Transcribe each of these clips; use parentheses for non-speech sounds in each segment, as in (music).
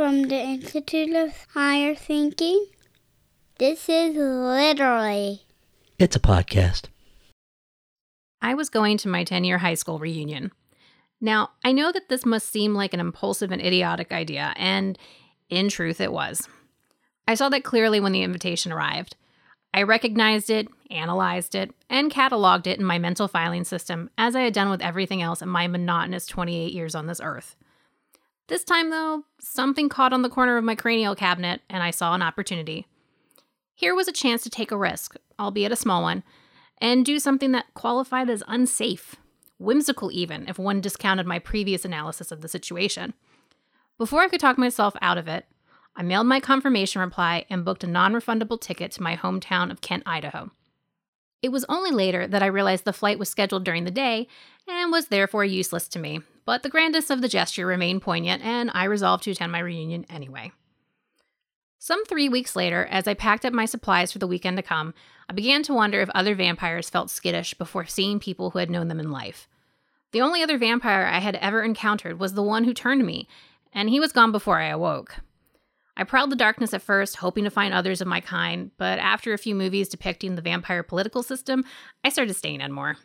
from the Institute of Higher Thinking. This is literally. It's a podcast. I was going to my 10 year high school reunion. Now, I know that this must seem like an impulsive and idiotic idea, and in truth, it was. I saw that clearly when the invitation arrived. I recognized it, analyzed it, and cataloged it in my mental filing system as I had done with everything else in my monotonous 28 years on this earth. This time, though, something caught on the corner of my cranial cabinet, and I saw an opportunity. Here was a chance to take a risk, albeit a small one, and do something that qualified as unsafe, whimsical even, if one discounted my previous analysis of the situation. Before I could talk myself out of it, I mailed my confirmation reply and booked a non refundable ticket to my hometown of Kent, Idaho. It was only later that I realized the flight was scheduled during the day and was therefore useless to me, but the grandness of the gesture remained poignant, and I resolved to attend my reunion anyway. Some three weeks later, as I packed up my supplies for the weekend to come, I began to wonder if other vampires felt skittish before seeing people who had known them in life. The only other vampire I had ever encountered was the one who turned me, and he was gone before I awoke. I prowled the darkness at first, hoping to find others of my kind, but after a few movies depicting the vampire political system, I started staying in more.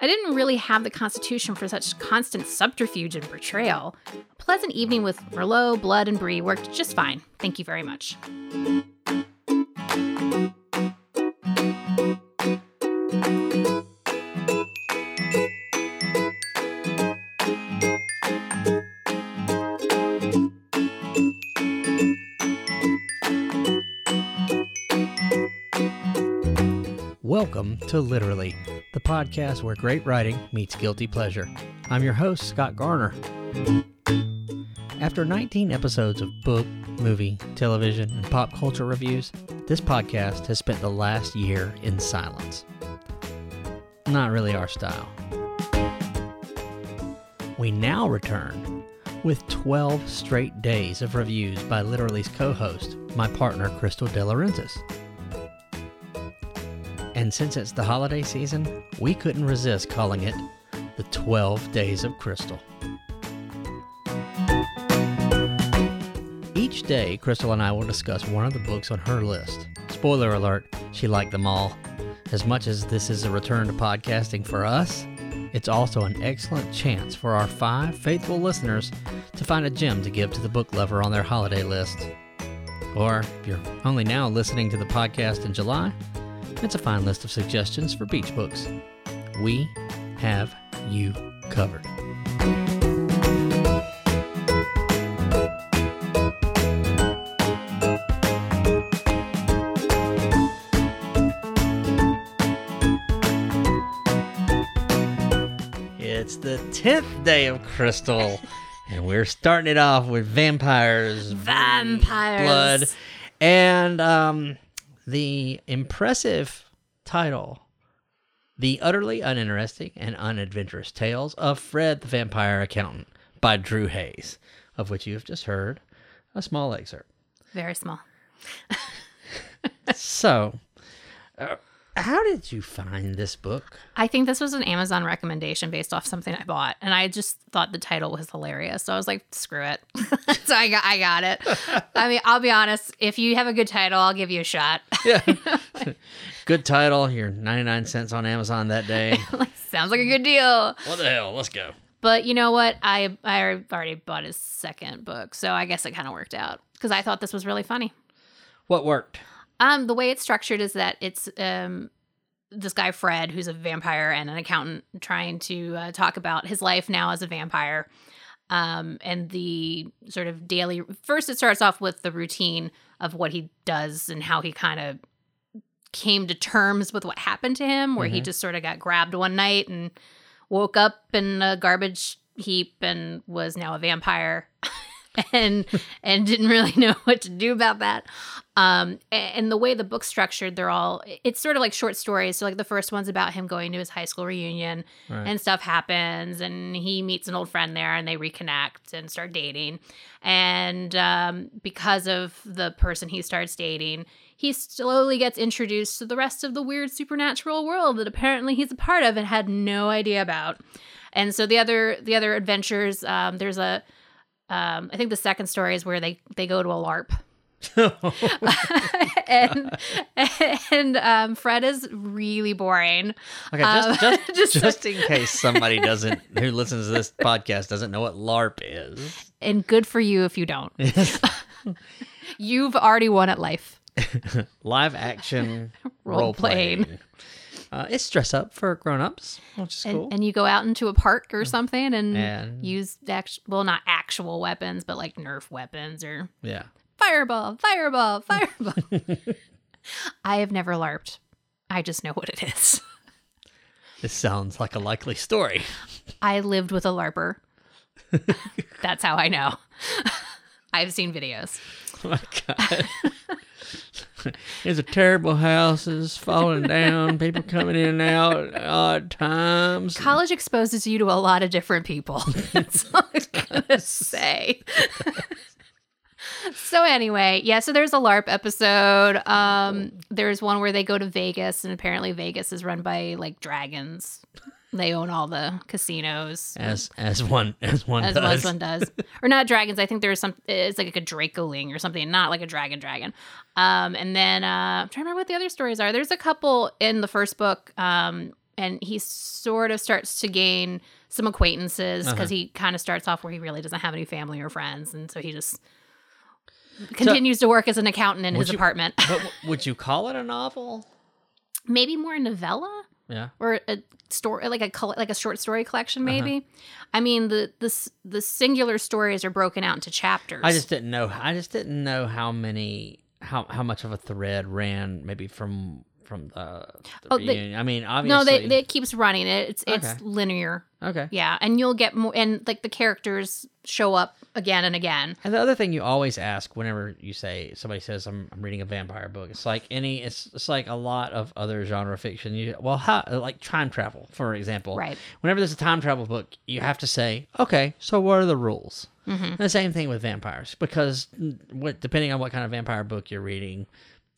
I didn't really have the constitution for such constant subterfuge and betrayal. A pleasant evening with Merlot, Blood, and Brie worked just fine. Thank you very much. Welcome to Literally, podcast where great writing meets guilty pleasure. I'm your host, Scott Garner. After 19 episodes of book, movie, television, and pop culture reviews, this podcast has spent the last year in silence. Not really our style. We now return with 12 straight days of reviews by Literally's co host, my partner, Crystal De. And since it's the holiday season, we couldn't resist calling it the 12 Days of Crystal. Each day, Crystal and I will discuss one of the books on her list. Spoiler alert, she liked them all. As much as this is a return to podcasting for us, it's also an excellent chance for our five faithful listeners to find a gem to give to the book lover on their holiday list. Or if you're only now listening to the podcast in July, it's a fine list of suggestions for beach books. We have you covered. It's the 10th day of Crystal, (laughs) and we're starting it off with vampires, Vampires. blood, and um, the impressive title The Utterly Uninteresting and Unadventurous Tales of Fred the Vampire Accountant by Drew Hayes, of which you have just heard a small excerpt. Very small. (laughs) so, uh, how did you find this book? I think this was an Amazon recommendation based off something I bought, and I just thought the title was hilarious. So I was like, "Screw it!" (laughs) so I got, I got it. I mean, I'll be honest. If you have a good title, I'll give you a shot. Yeah. (laughs) Good title. You're 99 cents on Amazon that day. (laughs) like, sounds like a good deal. what the hell? Let's go. But you know what? I I already bought his second book, so I guess it kind of worked out because I thought this was really funny. What worked? Um, the way it's structured is that it's um this guy Fred, who's a vampire and an accountant, trying to uh, talk about his life now as a vampire. Um, and the sort of daily. First, it starts off with the routine of what he does and how he kind of came to terms with what happened to him, where he Mhm. just sort of got grabbed one night and woke up in a garbage heap and was now a vampire. (laughs) (laughs) and and didn't really (laughs) know what to do about that. Um, and the way the book's structured, they're all it's sort of like short stories. So like the first one's about him going to his high school reunion Right. and stuff happens and he meets an old friend there and they reconnect and start dating. And um, because of the person he starts dating, he slowly gets introduced to the rest of the weird supernatural world that apparently he's a part of and had no idea about. And so the other the other adventures, um, there's a um, I think the second story is where they they go to a LARP. (laughs) and and um, Fred is really boring. Okay, Um, just (laughs) just, just- just, in case somebody doesn't who listens to this podcast doesn't know what LARP is. And good for you if you don't. (laughs) You've already won at life. Live action Role role playing. Uh, it's dress up for grown-ups, which is And, cool. and you go out into a park or something and, And- use well not actual weapons but like Nerf weapons or yeah. fireball, fireball, (laughs) fireball. I have never LARPed. I just know what it is. This sounds like a likely story. I lived with a LARPer. (laughs) That's how I know. (laughs) I've seen videos. Oh my god. (laughs) There's a terrible houses falling down, people coming in and out at odd times. College exposes you to a lot of different people. (laughs) That's all I'm gonna say. (laughs) so anyway, yeah, so there's a LARP episode. Um, there's one where they go to Vegas, and apparently Vegas is run by like dragons. They own all the casinos. As as one as one as does. one does, (laughs) or not dragons. I think there's some. It's like a Dracoling or something, not like a dragon dragon. Um, and then uh, I'm trying to remember what the other stories are. There's a couple in the first book, um, and he sort of starts to gain some acquaintances because Uh-huh. he kind of starts off where he really doesn't have any family or friends, and so he just continues to work as an accountant in his you- apartment. But (laughs) would you call it a novel? Maybe more a novella. Yeah. or a story like a coll- like a short story collection Uh-huh. maybe i mean the the the singular stories are broken out into chapters I just didn't know. I just didn't know how many, how how much of a thread ran maybe from from the. the Oh, they- I mean, obviously. no they, they it keeps running it it's it's Okay. linear okay. yeah and you'll get more and like the characters show up again and again And the other thing you always ask whenever you say somebody says I'm, I'm reading a vampire book, it's like any it's it's like a lot of other genre fiction. You well, how like time travel, for example. Right. Whenever there's a time travel book, you have to say, okay, so what are the rules? Mm-hmm. And the same thing with vampires, because what depending on what kind of vampire book you're reading,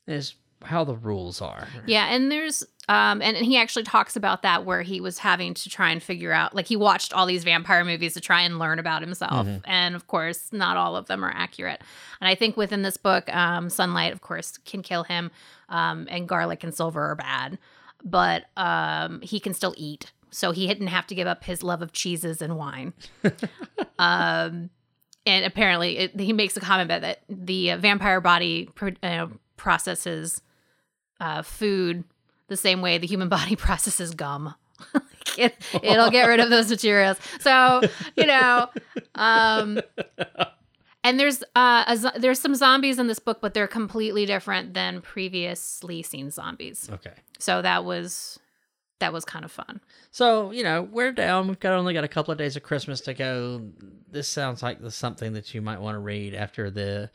is how the rules are. yeah and there's um and, and he actually talks about that where he was having to try and figure out like he watched all these vampire movies to try and learn about himself. And of course not all of them are accurate. And i think within this book um sunlight of course can kill him um and garlic and silver are bad. But um he can still eat. So he didn't have to give up his love of cheeses and wine. (laughs) Um and apparently it, he makes a comment about that the uh, vampire body pro- uh, processes uh, food the same way the human (laughs) body processes gum. (laughs) it, it'll get rid of those materials. So you know, um, and there's uh, a, there's some zombies in this book, but they're completely different than previously seen zombies. Okay. So that was that was kind of fun. So you know we're down. We've got only got a couple of days of Christmas to go. This sounds like the something that you might want to read after the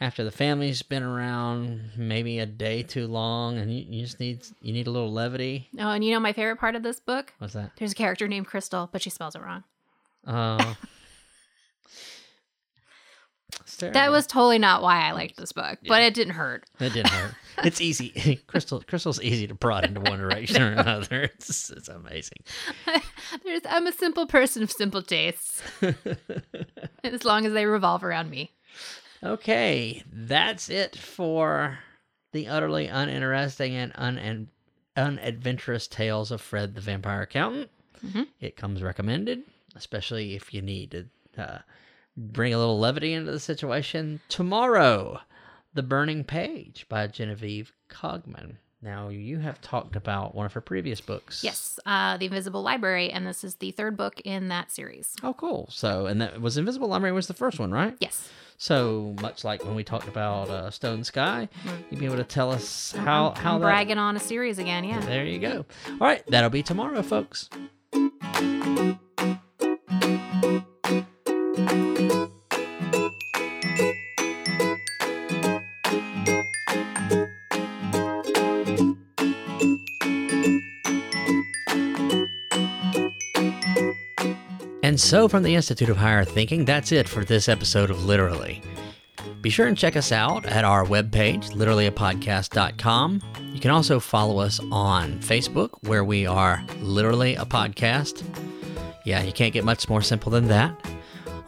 after the family's been around, maybe a day too long, and you, you just need you need a little levity. Oh, and you know my favorite part of this book? What's that? There's a character named Crystal, but she spells it wrong. Uh, it's (laughs) That was totally not why I liked this book, but it didn't hurt. It didn't hurt. (laughs) It's easy. (laughs) Crystal Crystal's easy to prod into one direction or another. (laughs) It's it's amazing. There's, I'm a simple person of simple tastes, as long as they revolve around me. Okay, that's it for the utterly uninteresting and un- unadventurous tales of Fred the Vampire Accountant. Mhm. It comes recommended, especially if you need to uh, bring a little levity into the situation. Tomorrow, The Burning Page by Genevieve Cogman. Now, you have talked about one of her previous books. Yes, uh, The Invisible Library, and this is the third book in that series. Oh, cool. So, and that was Invisible Library was the first one, right? Yes. So much like when we talked about uh, Stone Sky, you'd be able to tell us how I'm, how I'm that. bragging on a series again, yeah. There you go. All right, that'll be tomorrow, folks. And so, from the Institute of Higher Thinking, that's it for this episode of Literally. Be sure and check us out at our webpage, literallyapodcast.com. You can also follow us on Facebook, where we are literally a podcast. Yeah, you can't get much more simple than that.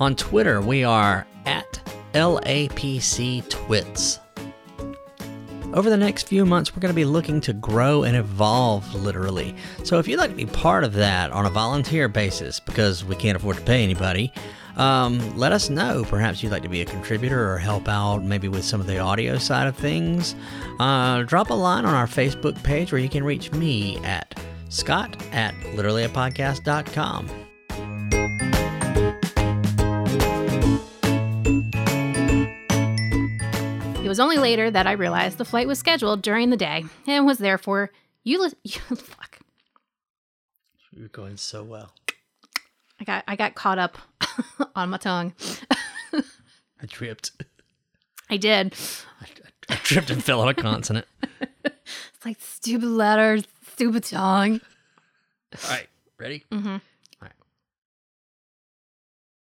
On Twitter, we are at LAPC Twits. Over the next few months, we're going to be looking to grow and evolve literally. So if you'd like to be part of that on a volunteer basis, because we can't afford to pay anybody, um, let us know. Perhaps you'd like to be a contributor or help out maybe with some of the audio side of things. Uh, drop a line on our Facebook page where you can reach me at scott at literallyapodcast.com. was only later that I realized the flight was scheduled during the day and was therefore you (laughs) fuck. You're going so well. I got I got caught up (laughs) on my tongue. I tripped. I did. I, I, I tripped and fell on a consonant. (laughs) It's like stupid letters, stupid tongue. All right, ready? Mm-hmm. All right.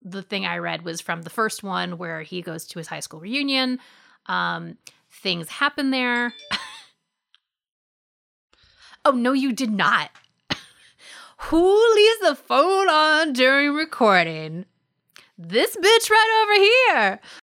The thing I read was from the first one where he goes to his high school reunion. Um, things happen there. (laughs) oh no, you did not. (laughs) Who leaves the phone on during recording? This bitch right over here.